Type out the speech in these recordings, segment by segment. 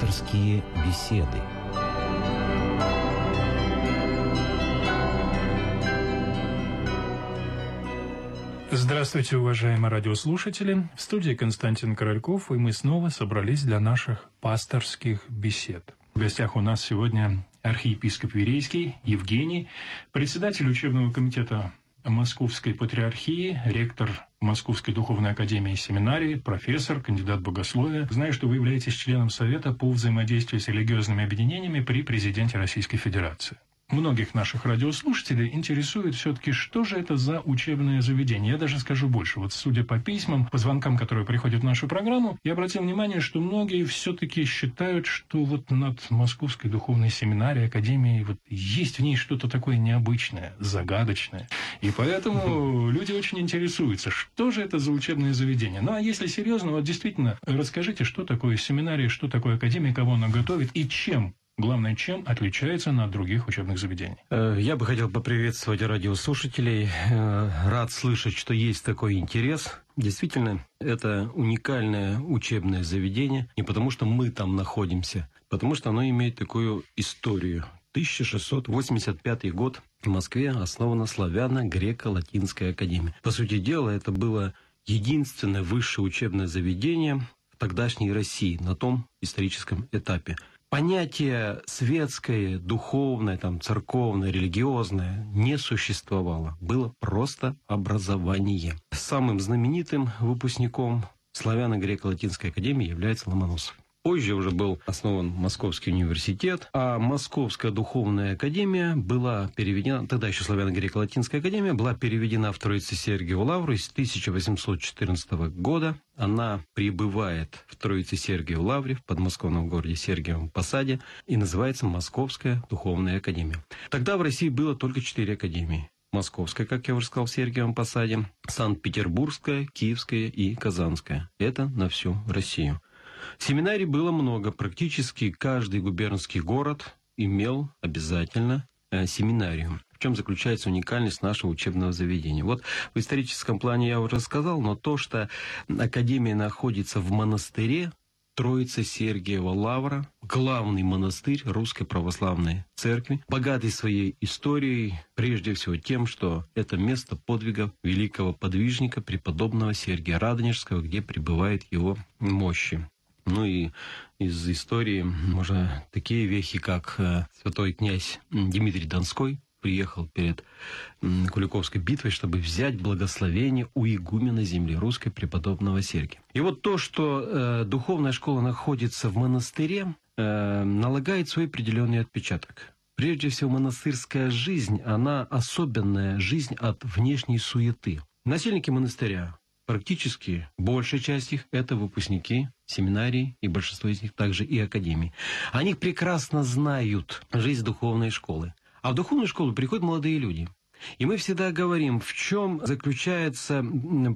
Пасторские беседы. Здравствуйте, уважаемые радиослушатели. В студии Константин Корольков, и мы снова собрались для наших пасторских бесед. В гостях у нас сегодня архиепископ Верейский Евгений, председатель учебного комитета Московской Патриархии, ректор Московской Духовной Академии Семинарии, профессор, кандидат богословия. Знаю, что вы являетесь членом Совета по взаимодействию с религиозными объединениями при президенте Российской Федерации многих наших радиослушателей интересует все-таки, что же это за учебное заведение. Я даже скажу больше. Вот судя по письмам, по звонкам, которые приходят в нашу программу, я обратил внимание, что многие все-таки считают, что вот над Московской духовной семинарией, академией, вот есть в ней что-то такое необычное, загадочное. И поэтому люди очень интересуются, что же это за учебное заведение. Ну, а если серьезно, вот действительно, расскажите, что такое семинария, что такое академия, кого она готовит и чем Главное, чем отличается она от других учебных заведений? Э, я бы хотел поприветствовать радиослушателей. Э, рад слышать, что есть такой интерес. Действительно, это уникальное учебное заведение не потому, что мы там находимся, потому что оно имеет такую историю. 1685 год в Москве основана славяно-греко-латинская академия. По сути дела, это было единственное высшее учебное заведение в тогдашней России на том историческом этапе понятие светское, духовное, там, церковное, религиозное не существовало. Было просто образование. Самым знаменитым выпускником славяно-греко-латинской академии является Ломоносов. Позже уже был основан Московский университет, а Московская духовная академия была переведена, тогда еще Славяно-Греко-Латинская академия, была переведена в Троице Сергиеву Лавру с 1814 года. Она прибывает в Троице Сергиеву Лавре в подмосковном городе Сергиевом Посаде и называется Московская духовная академия. Тогда в России было только четыре академии. Московская, как я уже сказал, в Сергиевом Посаде, Санкт-Петербургская, Киевская и Казанская. Это на всю Россию. Семинарий было много. Практически каждый губернский город имел обязательно э, семинарию. В чем заключается уникальность нашего учебного заведения? Вот в историческом плане я уже рассказал, но то, что Академия находится в монастыре, Троица Сергиева Лавра, главный монастырь Русской Православной Церкви, богатый своей историей, прежде всего тем, что это место подвигов великого подвижника преподобного Сергия Радонежского, где пребывает его мощи. Ну и из истории можно такие вехи, как э, святой князь Дмитрий Донской приехал перед Куликовской битвой, чтобы взять благословение у игумена земли русской преподобного Сергия. И вот то, что э, духовная школа находится в монастыре, э, налагает свой определенный отпечаток. Прежде всего, монастырская жизнь, она особенная жизнь от внешней суеты. Насельники монастыря, практически большая часть их – это выпускники семинарий, и большинство из них также и академий. Они прекрасно знают жизнь духовной школы. А в духовную школу приходят молодые люди. И мы всегда говорим, в чем заключается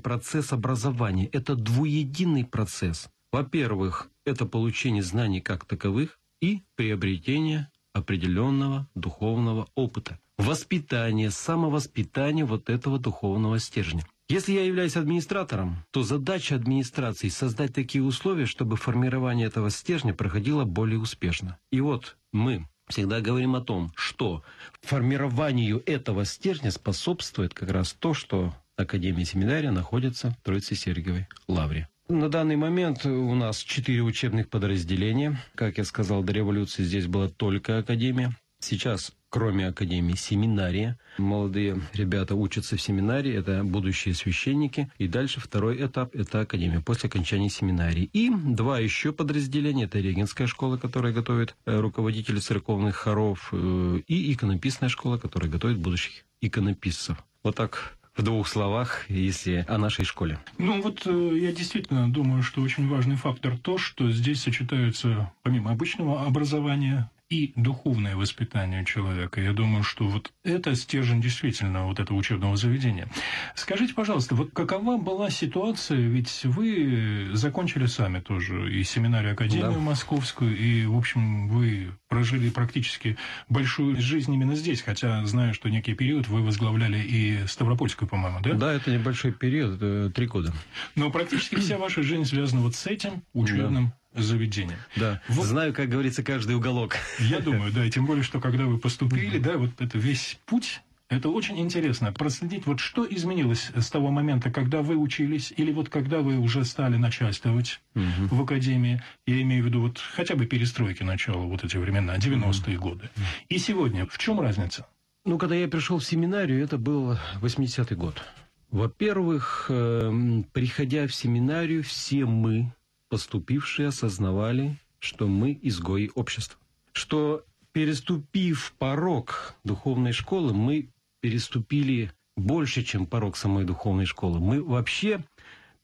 процесс образования. Это двуединый процесс. Во-первых, это получение знаний как таковых и приобретение определенного духовного опыта. Воспитание, самовоспитание вот этого духовного стержня. Если я являюсь администратором, то задача администрации создать такие условия, чтобы формирование этого стержня проходило более успешно. И вот мы всегда говорим о том, что формированию этого стержня способствует как раз то, что Академия семинария находится в Троице-Сергиевой лавре. На данный момент у нас четыре учебных подразделения. Как я сказал, до революции здесь была только Академия. Сейчас кроме академии, семинария. Молодые ребята учатся в семинарии, это будущие священники. И дальше второй этап – это академия, после окончания семинарии. И два еще подразделения – это Регенская школа, которая готовит э, руководителей церковных хоров, э, и иконописная школа, которая готовит будущих иконописцев. Вот так в двух словах, если о нашей школе? Ну вот э, я действительно думаю, что очень важный фактор то, что здесь сочетаются, помимо обычного образования, и духовное воспитание человека. Я думаю, что вот это стержень действительно вот этого учебного заведения. Скажите, пожалуйста, вот какова была ситуация, ведь вы закончили сами тоже и семинарию Академию да. Московскую, и, в общем, вы прожили практически большую жизнь именно здесь, хотя знаю, что некий период вы возглавляли и Ставропольскую, по-моему, да? Да, это небольшой период, три года. Но практически вся ваша жизнь связана вот с этим учебным заведением. Да, вот. знаю, как говорится, каждый уголок. Я думаю, да, и тем более, что когда вы поступили, да, вот это весь путь это очень интересно, проследить, вот что изменилось с того момента, когда вы учились, или вот когда вы уже стали начальствовать угу. в академии, я имею в виду вот хотя бы перестройки начала, вот эти времена, 90-е угу. годы. И сегодня, в чем разница? Ну, когда я пришел в семинарию, это был 80-й год. Во-первых, э, приходя в семинарию, все мы, поступившие, осознавали, что мы изгои общества. Что переступив порог духовной школы, мы переступили больше, чем порог самой духовной школы. Мы вообще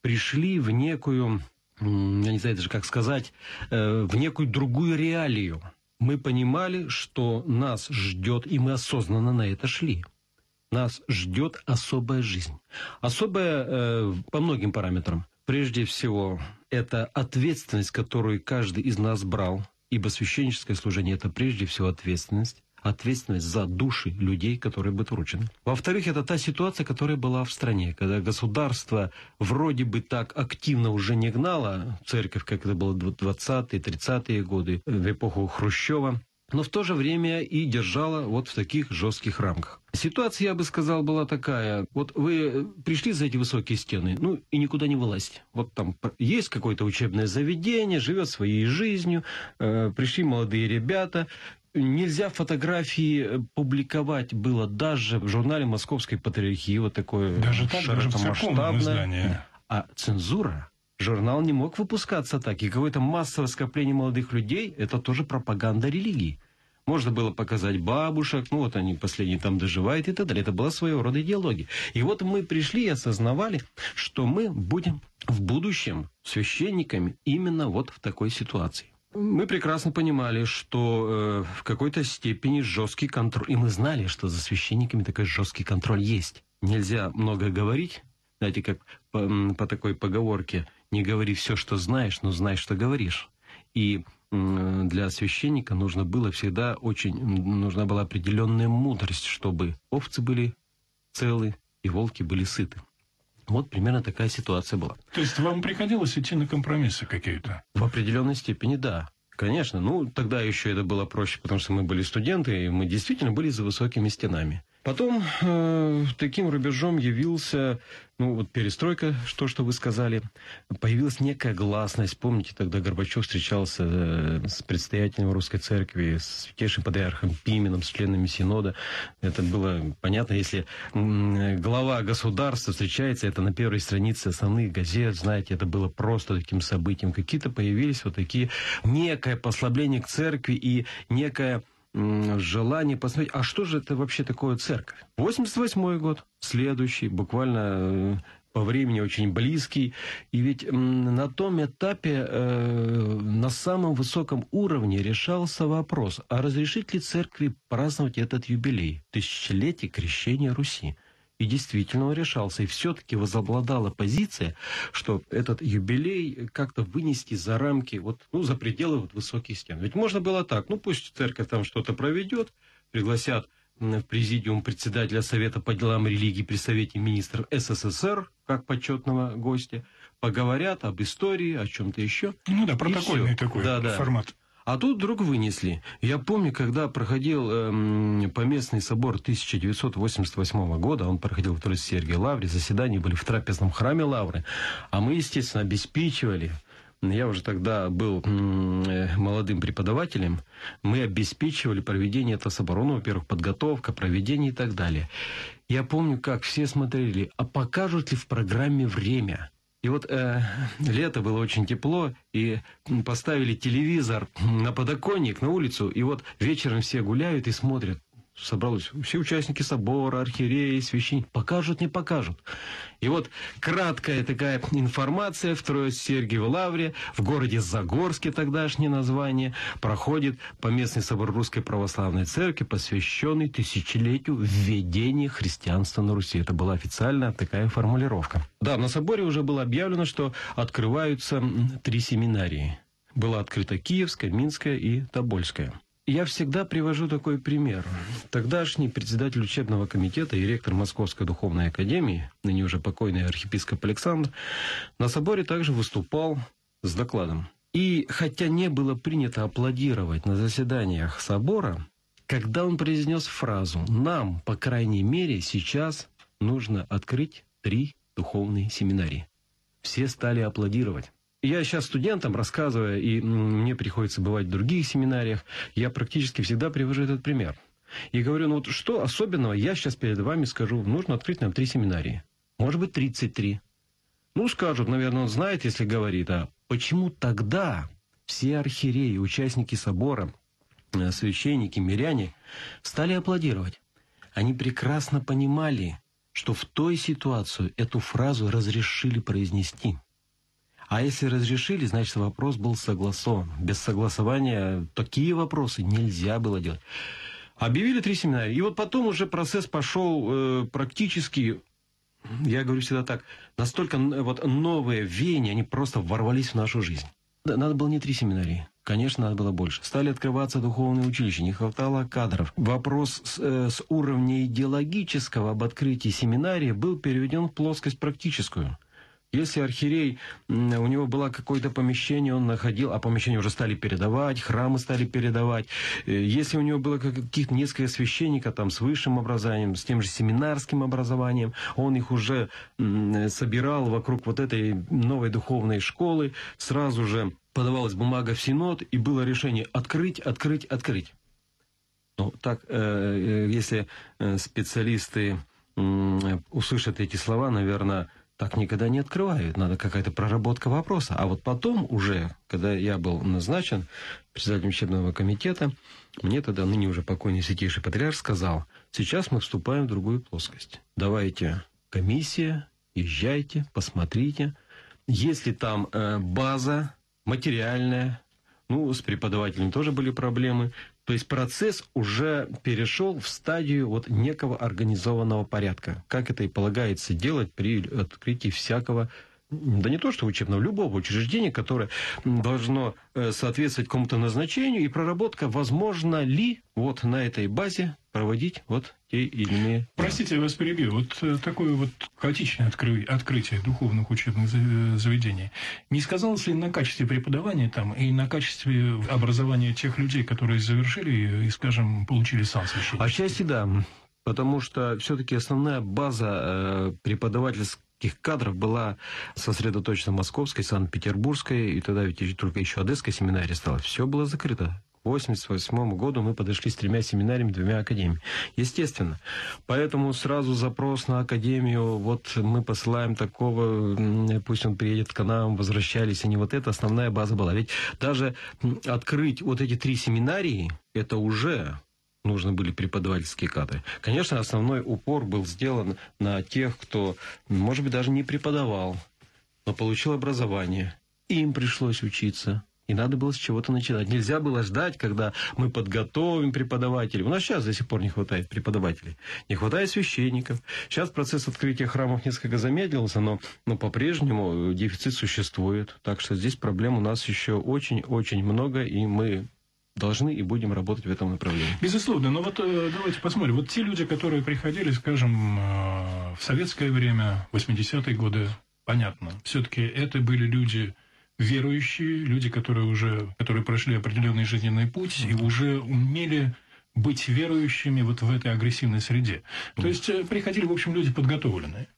пришли в некую, я не знаю даже как сказать, э, в некую другую реалию. Мы понимали, что нас ждет, и мы осознанно на это шли. Нас ждет особая жизнь. Особая э, по многим параметрам. Прежде всего, это ответственность, которую каждый из нас брал, ибо священническое служение – это прежде всего ответственность ответственность за души людей, которые будут вручены. Во-вторых, это та ситуация, которая была в стране, когда государство вроде бы так активно уже не гнало церковь, как это было в 20-е, 30-е годы, в эпоху Хрущева, но в то же время и держала вот в таких жестких рамках. Ситуация, я бы сказал, была такая. Вот вы пришли за эти высокие стены, ну и никуда не вылазить. Вот там есть какое-то учебное заведение, живет своей жизнью, э, пришли молодые ребята, Нельзя фотографии э, публиковать было даже в журнале Московской Патриархии, вот такое даже так, широкомасштабное. А цензура журнал не мог выпускаться так. И какое-то массовое скопление молодых людей – это тоже пропаганда религии. Можно было показать бабушек, ну вот они последние там доживают и так далее. Это была своего рода идеология. И вот мы пришли и осознавали, что мы будем в будущем священниками именно вот в такой ситуации. Мы прекрасно понимали, что э, в какой-то степени жесткий контроль, и мы знали, что за священниками такой жесткий контроль есть. Нельзя много говорить, знаете, как по, по такой поговорке, не говори все, что знаешь, но знай, что говоришь. И для священника нужно было всегда очень, нужна была определенная мудрость, чтобы овцы были целы и волки были сыты. Вот примерно такая ситуация была. То есть вам приходилось идти на компромиссы какие-то? В определенной степени, да. Конечно. Ну, тогда еще это было проще, потому что мы были студенты, и мы действительно были за высокими стенами. Потом э, таким рубежом явился, ну вот перестройка, что, что вы сказали, появилась некая гласность. Помните, тогда Горбачев встречался э, с предстоятелем Русской Церкви, с святейшим патриархом Пименом, с членами Синода. Это было понятно, если э, глава государства встречается, это на первой странице основных газет, знаете, это было просто таким событием. Какие-то появились вот такие, некое послабление к церкви и некое желание посмотреть, а что же это вообще такое церковь? 88 год, следующий, буквально э, по времени очень близкий. И ведь на том этапе, э, на самом высоком уровне решался вопрос, а разрешить ли церкви праздновать этот юбилей, тысячелетие крещения Руси? И действительно он решался. И все-таки возобладала позиция, что этот юбилей как-то вынести за рамки, вот, ну, за пределы вот высоких стен. Ведь можно было так, ну, пусть церковь там что-то проведет, пригласят в президиум председателя Совета по делам религии при Совете министров СССР, как почетного гостя, поговорят об истории, о чем-то еще. Ну да, протокольный такой да, да. формат. А тут вдруг вынесли. Я помню, когда проходил эм, Поместный собор 1988 года, он проходил в Троице Сергия Лавре, заседания были в трапезном храме Лавры, а мы, естественно, обеспечивали я уже тогда был э, молодым преподавателем, мы обеспечивали проведение этого собора. Ну, во-первых, подготовка, проведение и так далее. Я помню, как все смотрели, а покажут ли в программе время? И вот э, лето было очень тепло, и поставили телевизор на подоконник, на улицу, и вот вечером все гуляют и смотрят собралось все участники собора, архиереи, священники, покажут, не покажут. И вот краткая такая информация в Троице-Сергиевой Лавре, в городе Загорске тогдашнее название, проходит поместный собор Русской Православной Церкви, посвященный тысячелетию введения христианства на Руси. Это была официальная такая формулировка. Да, на соборе уже было объявлено, что открываются три семинарии. Была открыта Киевская, Минская и Тобольская. Я всегда привожу такой пример. Тогдашний председатель учебного комитета и ректор Московской духовной академии, ныне уже покойный архиепископ Александр, на соборе также выступал с докладом. И хотя не было принято аплодировать на заседаниях собора, когда он произнес фразу «Нам, по крайней мере, сейчас нужно открыть три духовные семинарии», все стали аплодировать. Я сейчас студентам рассказываю, и мне приходится бывать в других семинариях, я практически всегда привожу этот пример. И говорю, ну вот что особенного я сейчас перед вами скажу, нужно открыть нам три семинарии. Может быть, 33. Ну, скажут, наверное, он знает, если говорит, а почему тогда все архиереи, участники собора, э, священники, миряне стали аплодировать? Они прекрасно понимали, что в той ситуации эту фразу разрешили произнести. А если разрешили, значит вопрос был согласован. Без согласования такие вопросы нельзя было делать. Объявили три семинария. И вот потом уже процесс пошел э, практически я говорю всегда так, настолько вот новые веяния, они просто ворвались в нашу жизнь. Надо было не три семинарии. Конечно, надо было больше. Стали открываться духовные училища, не хватало кадров. Вопрос с, э, с уровня идеологического об открытии семинарии был переведен в плоскость практическую – если архиерей, у него было какое-то помещение, он находил, а помещение уже стали передавать, храмы стали передавать. Э, если у него было каких-то несколько священников там, с высшим образованием, с тем же семинарским образованием, он их уже собирал вокруг вот этой новой духовной школы, сразу же подавалась бумага в Синод, и было решение открыть, открыть, открыть. Ну, так, э, э, если специалисты услышат эти слова, наверное, так никогда не открывают. Надо какая-то проработка вопроса. А вот потом уже, когда я был назначен председателем учебного комитета, мне тогда ныне уже покойный святейший патриарх сказал, сейчас мы вступаем в другую плоскость. Давайте комиссия, езжайте, посмотрите. Если там э, база материальная, ну, с преподавателем тоже были проблемы. То есть процесс уже перешел в стадию вот некого организованного порядка, как это и полагается делать при открытии всякого да не то, что учебного, любого учреждения, которое должно э, соответствовать какому-то назначению, и проработка, возможно ли вот на этой базе проводить вот те или иные... Простите, я вас перебью. Вот э, такое вот хаотичное откры... открытие духовных учебных заведений не сказалось ли на качестве преподавания там и на качестве образования тех людей, которые завершили и, скажем, получили сан священника? Отчасти да. Потому что все-таки основная база э, преподавательского таких кадров была сосредоточена Московской, Санкт-Петербургской, и тогда ведь только еще Одесская семинария стала. Все было закрыто. К 1988 году мы подошли с тремя семинариями, двумя академиями. Естественно. Поэтому сразу запрос на академию, вот мы посылаем такого, пусть он приедет к нам, возвращались, и не вот эта основная база была. Ведь даже открыть вот эти три семинарии, это уже нужны были преподавательские кадры. Конечно, основной упор был сделан на тех, кто, может быть, даже не преподавал, но получил образование. Им пришлось учиться. И надо было с чего-то начинать. Нельзя было ждать, когда мы подготовим преподавателей. У нас сейчас до сих пор не хватает преподавателей. Не хватает священников. Сейчас процесс открытия храмов несколько замедлился, но, но по-прежнему дефицит существует. Так что здесь проблем у нас еще очень-очень много, и мы должны и будем работать в этом направлении. Безусловно, но вот э, давайте посмотрим. Вот те люди, которые приходили, скажем, э, в советское время, 80-е годы, понятно, все-таки это были люди верующие, люди, которые уже, которые прошли определенный жизненный путь и уже умели быть верующими вот в этой агрессивной среде. То есть э, приходили, в общем, люди подготовленные.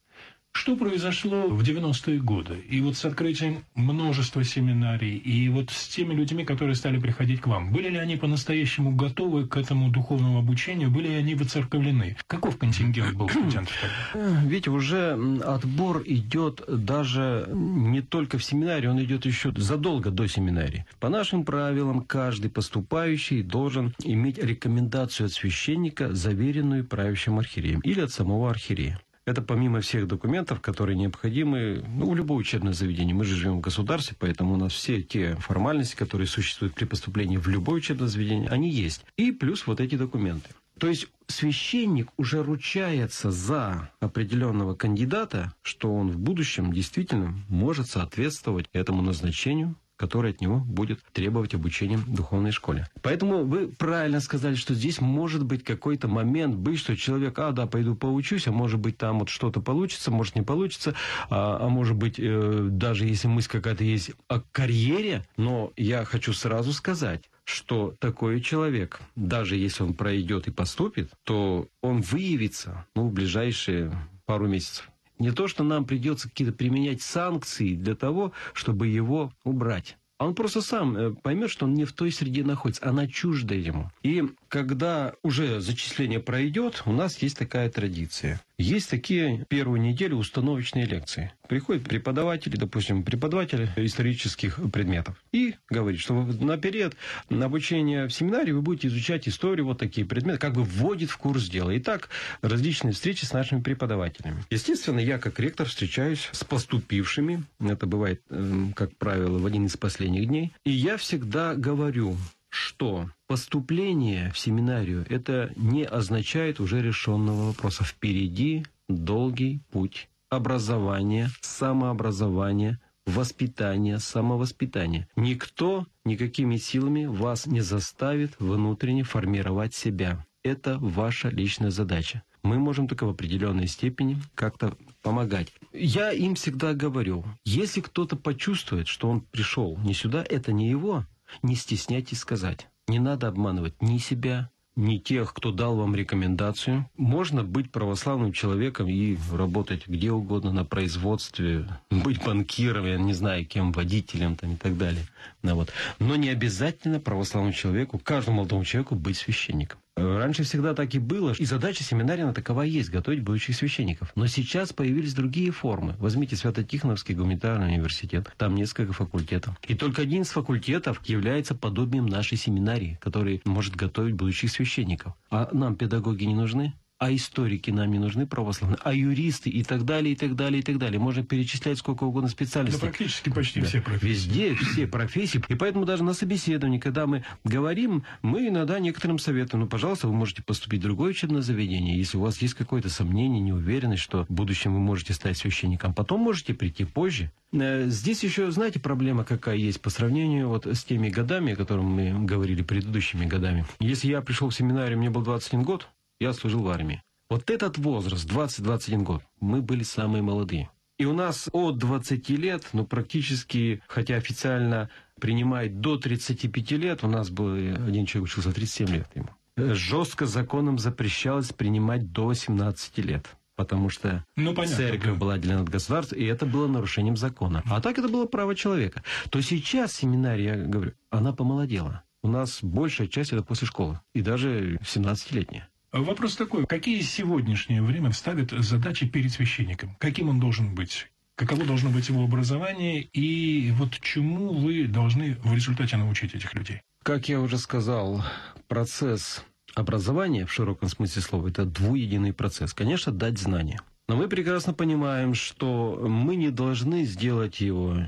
Что произошло в 90-е годы? И вот с открытием множества семинарий, и вот с теми людьми, которые стали приходить к вам, были ли они по-настоящему готовы к этому духовному обучению, были ли они выцерковлены? Каков контингент был студентов тогда? Ведь уже отбор идет даже не только в семинаре, он идет еще задолго до семинарии. По нашим правилам, каждый поступающий должен иметь рекомендацию от священника, заверенную правящим архиереем или от самого архиерея. Это помимо всех документов, которые необходимы ну, у любого учебного заведения. Мы же живем в государстве, поэтому у нас все те формальности, которые существуют при поступлении в любое учебное заведение, они есть. И плюс вот эти документы. То есть священник уже ручается за определенного кандидата, что он в будущем действительно может соответствовать этому назначению, который от него будет требовать обучения в духовной школе. Поэтому вы правильно сказали, что здесь может быть какой-то момент быть, что человек, а, да, пойду поучусь, а может быть там вот что-то получится, может не получится, а, а может быть э, даже если мысль какая-то есть о карьере, но я хочу сразу сказать, что такой человек, даже если он пройдет и поступит, то он выявится ну, в ближайшие пару месяцев. Не то, что нам придется какие-то применять санкции для того, чтобы его убрать. Он просто сам э, поймет, что он не в той среде находится, она чужда ему. И когда уже зачисление пройдет, у нас есть такая традиция. Есть такие первую неделю установочные лекции. Приходит преподаватель, допустим, преподаватель исторических предметов, и говорит, что на период обучения в семинаре вы будете изучать историю, вот такие предметы, как бы вводит в курс дела. И так различные встречи с нашими преподавателями. Естественно, я как ректор встречаюсь с поступившими, это бывает, эм, как правило, в один из последних дней, и я всегда говорю, что поступление в семинарию это не означает уже решенного вопроса. Впереди долгий путь образования, самообразования, воспитания, самовоспитания. Никто никакими силами вас не заставит внутренне формировать себя. Это ваша личная задача. Мы можем только в определенной степени как-то помогать. Я им всегда говорю, если кто-то почувствует, что он пришел не сюда, это не его, не стесняйтесь сказать. Не надо обманывать ни себя, ни тех, кто дал вам рекомендацию. Можно быть православным человеком и работать где угодно на производстве, быть банкиром, я не знаю, кем, водителем там, и так далее. Ну, вот. Но не обязательно православному человеку, каждому молодому человеку быть священником. Раньше всегда так и было, и задача семинария такова есть, готовить будущих священников. Но сейчас появились другие формы. Возьмите Свято-Тихоновский гуманитарный университет, там несколько факультетов. И только один из факультетов является подобием нашей семинарии, который может готовить будущих священников. А нам педагоги не нужны? А историки нам не нужны православные, а юристы и так далее, и так далее, и так далее. Можно перечислять сколько угодно специальностей. Да практически почти да. все профессии. Везде все профессии. И поэтому даже на собеседовании, когда мы говорим, мы иногда некоторым советуем, ну, пожалуйста, вы можете поступить в другое учебное заведение, если у вас есть какое-то сомнение, неуверенность, что в будущем вы можете стать священником. Потом можете прийти позже. Э, здесь еще, знаете, проблема какая есть по сравнению вот с теми годами, о которых мы говорили предыдущими годами. Если я пришел в семинарию, мне был 21 год, я служил в армии. Вот этот возраст, 20-21 год, мы были самые молодые. И у нас от 20 лет, ну практически, хотя официально принимает до 35 лет, у нас был один человек учился 37 лет ему. Жестко законом запрещалось принимать до 18 лет потому что ну, понятно, церковь да. была отделена от государства, и это было нарушением закона. А так это было право человека. То сейчас семинария, я говорю, она помолодела. У нас большая часть это после школы, и даже 17-летняя. Вопрос такой, какие сегодняшнее время ставят задачи перед священником? Каким он должен быть? Каково должно быть его образование? И вот чему вы должны в результате научить этих людей? Как я уже сказал, процесс образования в широком смысле слова – это двуединый процесс. Конечно, дать знания. Но мы прекрасно понимаем, что мы не должны сделать его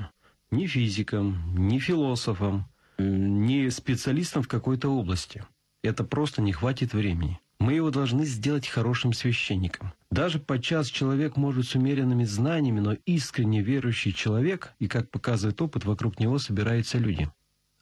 ни физиком, ни философом, ни специалистом в какой-то области. Это просто не хватит времени. Мы его должны сделать хорошим священником. Даже подчас человек может с умеренными знаниями, но искренне верующий человек, и как показывает опыт, вокруг него собираются люди.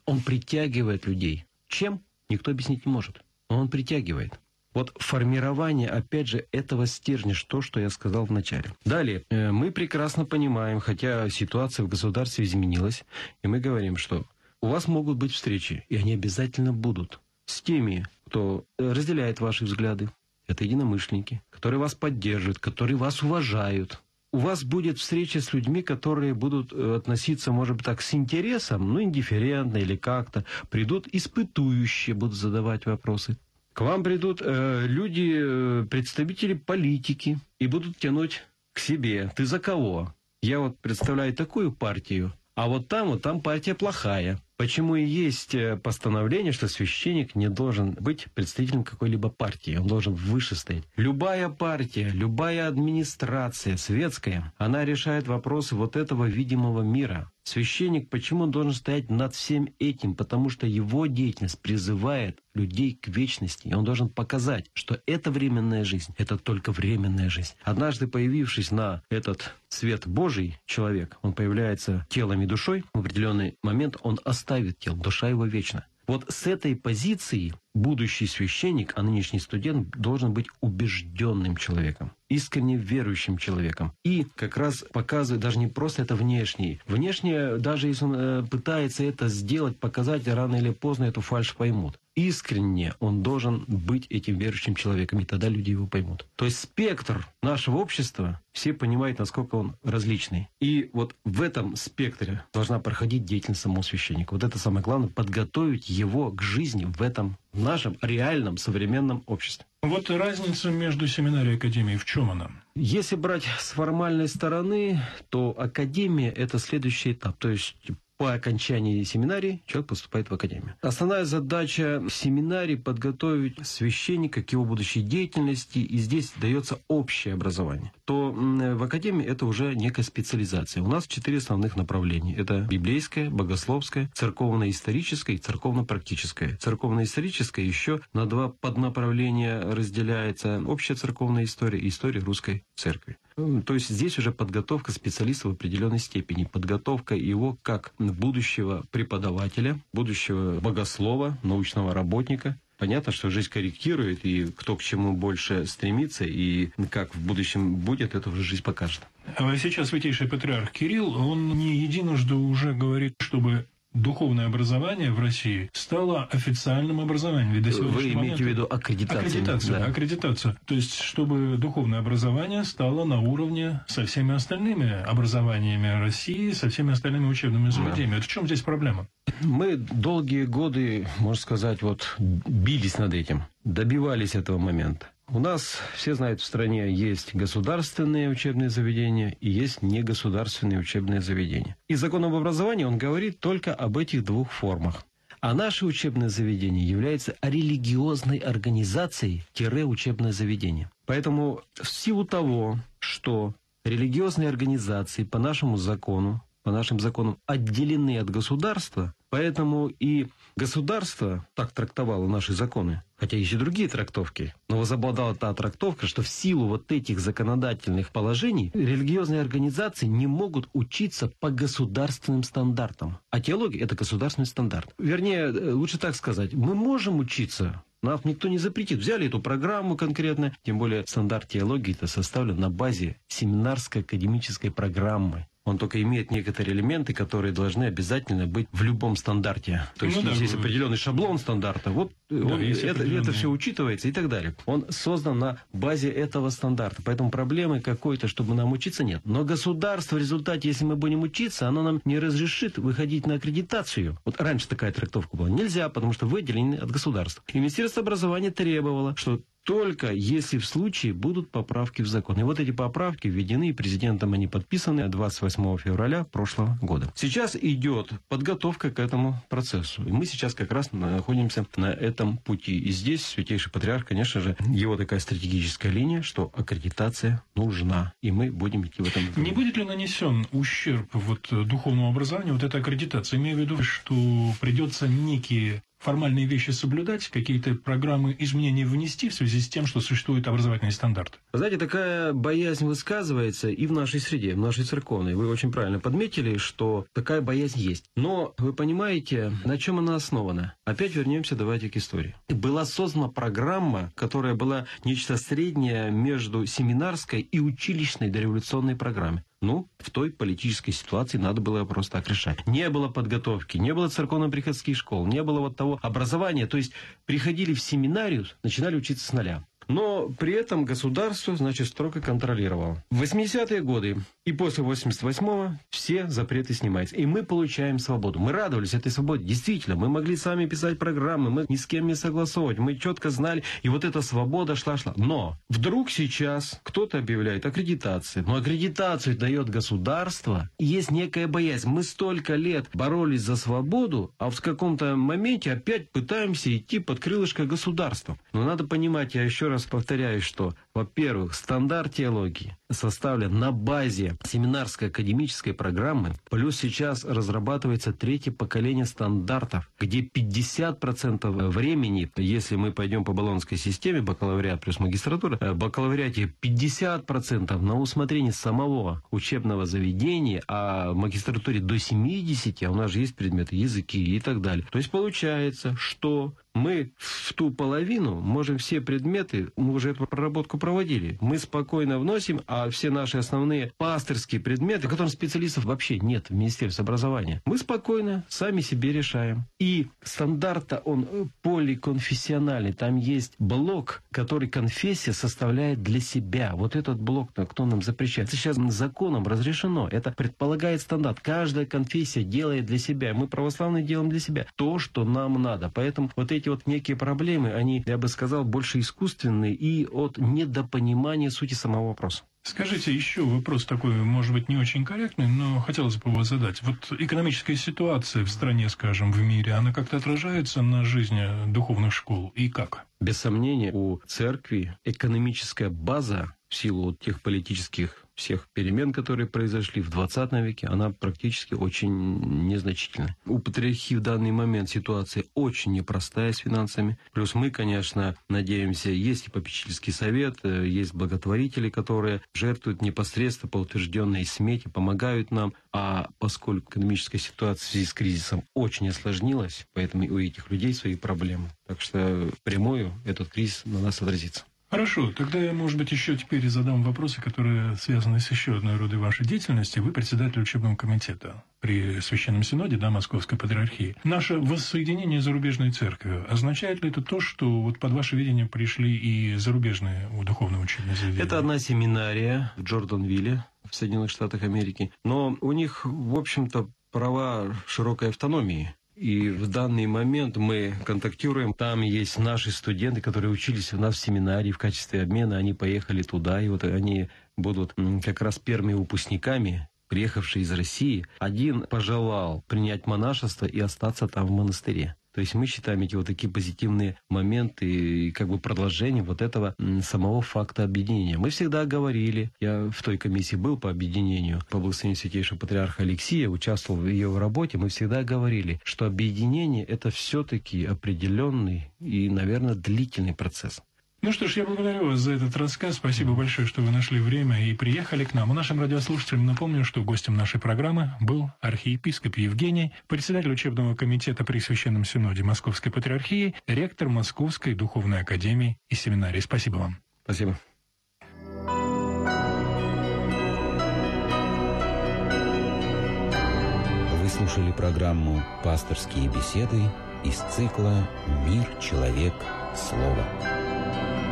Он притягивает людей. Чем? Никто объяснить не может. Но он притягивает. Вот формирование, опять же, этого стержня, то, что я сказал в начале. Далее, э, мы прекрасно понимаем, хотя ситуация в государстве изменилась, и мы говорим, что у вас могут быть встречи, и они обязательно будут с теми, кто э, разделяет ваши взгляды. Это единомышленники, которые вас поддерживают, которые вас уважают. У вас будет встреча с людьми, которые будут э, относиться, может быть, так, с интересом, ну, индифферентно или как-то. Придут испытующие, будут задавать вопросы. К вам придут э, люди, э, представители политики, и будут тянуть к себе. Ты за кого? Я вот представляю такую партию, а вот там, вот там партия плохая. Почему и есть э, постановление, что священник не должен быть представителем какой-либо партии, он должен выше стоять. Любая партия, любая администрация светская, она решает вопросы вот этого видимого мира. Священник, почему должен стоять над всем этим? Потому что его деятельность призывает людей к вечности. И он должен показать, что это временная жизнь, это только временная жизнь. Однажды появившись на этот свет Божий человек, он появляется телом и душой, в определенный момент он оставит тело, душа его вечна. Вот с этой позиции будущий священник, а нынешний студент должен быть убежденным человеком, искренне верующим человеком. И как раз показывает даже не просто это внешний. Внешне, даже если он э, пытается это сделать, показать, рано или поздно эту фальш поймут искренне он должен быть этим верующим человеком, и тогда люди его поймут. То есть спектр нашего общества, все понимают, насколько он различный. И вот в этом спектре должна проходить деятельность самого священника. Вот это самое главное, подготовить его к жизни в этом в нашем реальном современном обществе. Вот разница между семинарией и академией, в чем она? Если брать с формальной стороны, то академия – это следующий этап. То есть по окончании семинарии человек поступает в академию. Основная задача семинарии подготовить священника к его будущей деятельности, и здесь дается общее образование. То в академии это уже некая специализация. У нас четыре основных направления. Это библейское, богословское, церковно-историческое и церковно-практическое. Церковно-историческое еще на два поднаправления разделяется. Общая церковная история и история русской церкви. То есть здесь уже подготовка специалиста в определенной степени, подготовка его как будущего преподавателя, будущего богослова, научного работника. Понятно, что жизнь корректирует, и кто к чему больше стремится, и как в будущем будет, это уже жизнь покажет. А сейчас святейший патриарх Кирилл, он не единожды уже говорит, чтобы духовное образование в России стало официальным образованием. Ведь до Вы имеете момента... в виду аккредитацию? Аккредитацию, да. аккредитацию. То есть, чтобы духовное образование стало на уровне со всеми остальными образованиями России, со всеми остальными учебными заведениями. Да. в чем здесь проблема? Мы долгие годы, можно сказать, вот бились над этим, добивались этого момента. У нас, все знают, в стране есть государственные учебные заведения и есть негосударственные учебные заведения. И закон об образовании, он говорит только об этих двух формах. А наше учебное заведение является религиозной организацией-учебное заведение. Поэтому в силу того, что религиозные организации по нашему закону, по нашим законам отделены от государства, поэтому и государство так трактовало наши законы, хотя есть и другие трактовки, но возобладала та трактовка, что в силу вот этих законодательных положений религиозные организации не могут учиться по государственным стандартам. А теология – это государственный стандарт. Вернее, э, лучше так сказать, мы можем учиться нас никто не запретит. Взяли эту программу конкретно, тем более стандарт теологии это составлен на базе семинарской академической программы. Он только имеет некоторые элементы, которые должны обязательно быть в любом стандарте. То есть, ну, да, есть определенный шаблон стандарта. Вот да, он, это, это все учитывается и так далее. Он создан на базе этого стандарта. Поэтому проблемы какой-то, чтобы нам учиться, нет. Но государство в результате, если мы будем учиться, оно нам не разрешит выходить на аккредитацию. Вот раньше такая трактовка была. Нельзя, потому что вы отделены от государства. И Министерство образования требовало, что только если в случае будут поправки в закон. И вот эти поправки введены, президентом они подписаны 28 февраля прошлого года. Сейчас идет подготовка к этому процессу. И мы сейчас как раз находимся на этом пути. И здесь Святейший Патриарх, конечно же, его такая стратегическая линия, что аккредитация нужна. И мы будем идти в этом. Не будет ли нанесен ущерб вот духовному образованию, вот эта аккредитация? Имею в виду, что придется некие формальные вещи соблюдать, какие-то программы изменений внести в связи с тем, что существует образовательный стандарт? Знаете, такая боязнь высказывается и в нашей среде, в нашей церковной. Вы очень правильно подметили, что такая боязнь есть. Но вы понимаете, на чем она основана? Опять вернемся, давайте к истории. Была создана программа, которая была нечто среднее между семинарской и училищной дореволюционной программой. Ну, в той политической ситуации надо было просто так решать. Не было подготовки, не было церковно-приходских школ, не было вот того образования. То есть приходили в семинарию, начинали учиться с нуля. Но при этом государство, значит, строго контролировало. В 80-е годы и после 88-го все запреты снимаются. И мы получаем свободу. Мы радовались этой свободе. Действительно, мы могли сами писать программы, мы ни с кем не согласовывать. Мы четко знали, и вот эта свобода шла-шла. Но вдруг сейчас кто-то объявляет аккредитацию. Но аккредитацию дает государство. И есть некая боязнь. Мы столько лет боролись за свободу, а в каком-то моменте опять пытаемся идти под крылышко государства. Но надо понимать, я еще раз повторяю, что Во-первых, стандарт теологии составлен на базе семинарской академической программы, плюс сейчас разрабатывается третье поколение стандартов, где 50% времени, если мы пойдем по баллонской системе, бакалавриат плюс магистратура, в бакалавриате 50% на усмотрение самого учебного заведения, а в магистратуре до 70, а у нас же есть предметы языки и так далее. То есть получается, что мы в ту половину можем все предметы, мы уже эту проработку проводили, мы спокойно вносим, а все наши основные пасторские предметы, которых специалистов вообще нет в Министерстве образования, мы спокойно сами себе решаем. И стандарта он поликонфессиональный, там есть блок, который конфессия составляет для себя. Вот этот блок, кто нам запрещает. Это сейчас законом разрешено, это предполагает стандарт. Каждая конфессия делает для себя, мы православные делаем для себя то, что нам надо. Поэтому вот эти эти вот некие проблемы, они, я бы сказал, больше искусственные и от недопонимания сути самого вопроса. Скажите, еще вопрос такой, может быть, не очень корректный, но хотелось бы его задать. Вот экономическая ситуация в стране, скажем, в мире, она как-то отражается на жизни духовных школ? И как? Без сомнения, у церкви экономическая база в силу тех политических всех перемен, которые произошли в 20 веке, она практически очень незначительна. У патриархии в данный момент ситуация очень непростая с финансами. Плюс мы, конечно, надеемся, есть и попечительский совет, э, есть благотворители, которые жертвуют непосредственно по утвержденной смете, помогают нам. А поскольку экономическая ситуация в связи с кризисом очень осложнилась, поэтому у этих людей свои проблемы. Так что прямую этот кризис на нас отразится. Хорошо, тогда я, может быть, еще теперь задам вопросы, которые связаны с еще одной родой вашей деятельности. Вы председатель учебного комитета при Священном Синоде да, Московской Патриархии. Наше воссоединение зарубежной церковью, означает ли это то, что вот под ваше видение пришли и зарубежные духовные учебные заведения? Это одна семинария в Джорданвилле в Соединенных Штатах Америки. Но у них, в общем-то, права широкой автономии. И в данный момент мы контактируем. Там есть наши студенты, которые учились у нас в семинарии в качестве обмена. Они поехали туда, и вот они будут как раз первыми выпускниками приехавшие из России. Один пожелал принять монашество и остаться там в монастыре. То есть мы считаем эти вот такие позитивные моменты и как бы продолжение вот этого самого факта объединения. Мы всегда говорили, я в той комиссии был по объединению, по благословению Святейшего Патриарха Алексия, участвовал в ее работе, мы всегда говорили, что объединение это все-таки определенный и, наверное, длительный процесс. Ну что ж, я благодарю вас за этот рассказ. Спасибо большое, что вы нашли время и приехали к нам. У нашим радиослушателям напомню, что гостем нашей программы был архиепископ Евгений, председатель учебного комитета при Священном Синоде Московской Патриархии, ректор Московской Духовной Академии и Семинарии. Спасибо вам. Спасибо. Вы слушали программу «Пасторские беседы» из цикла «Мир, человек, слово».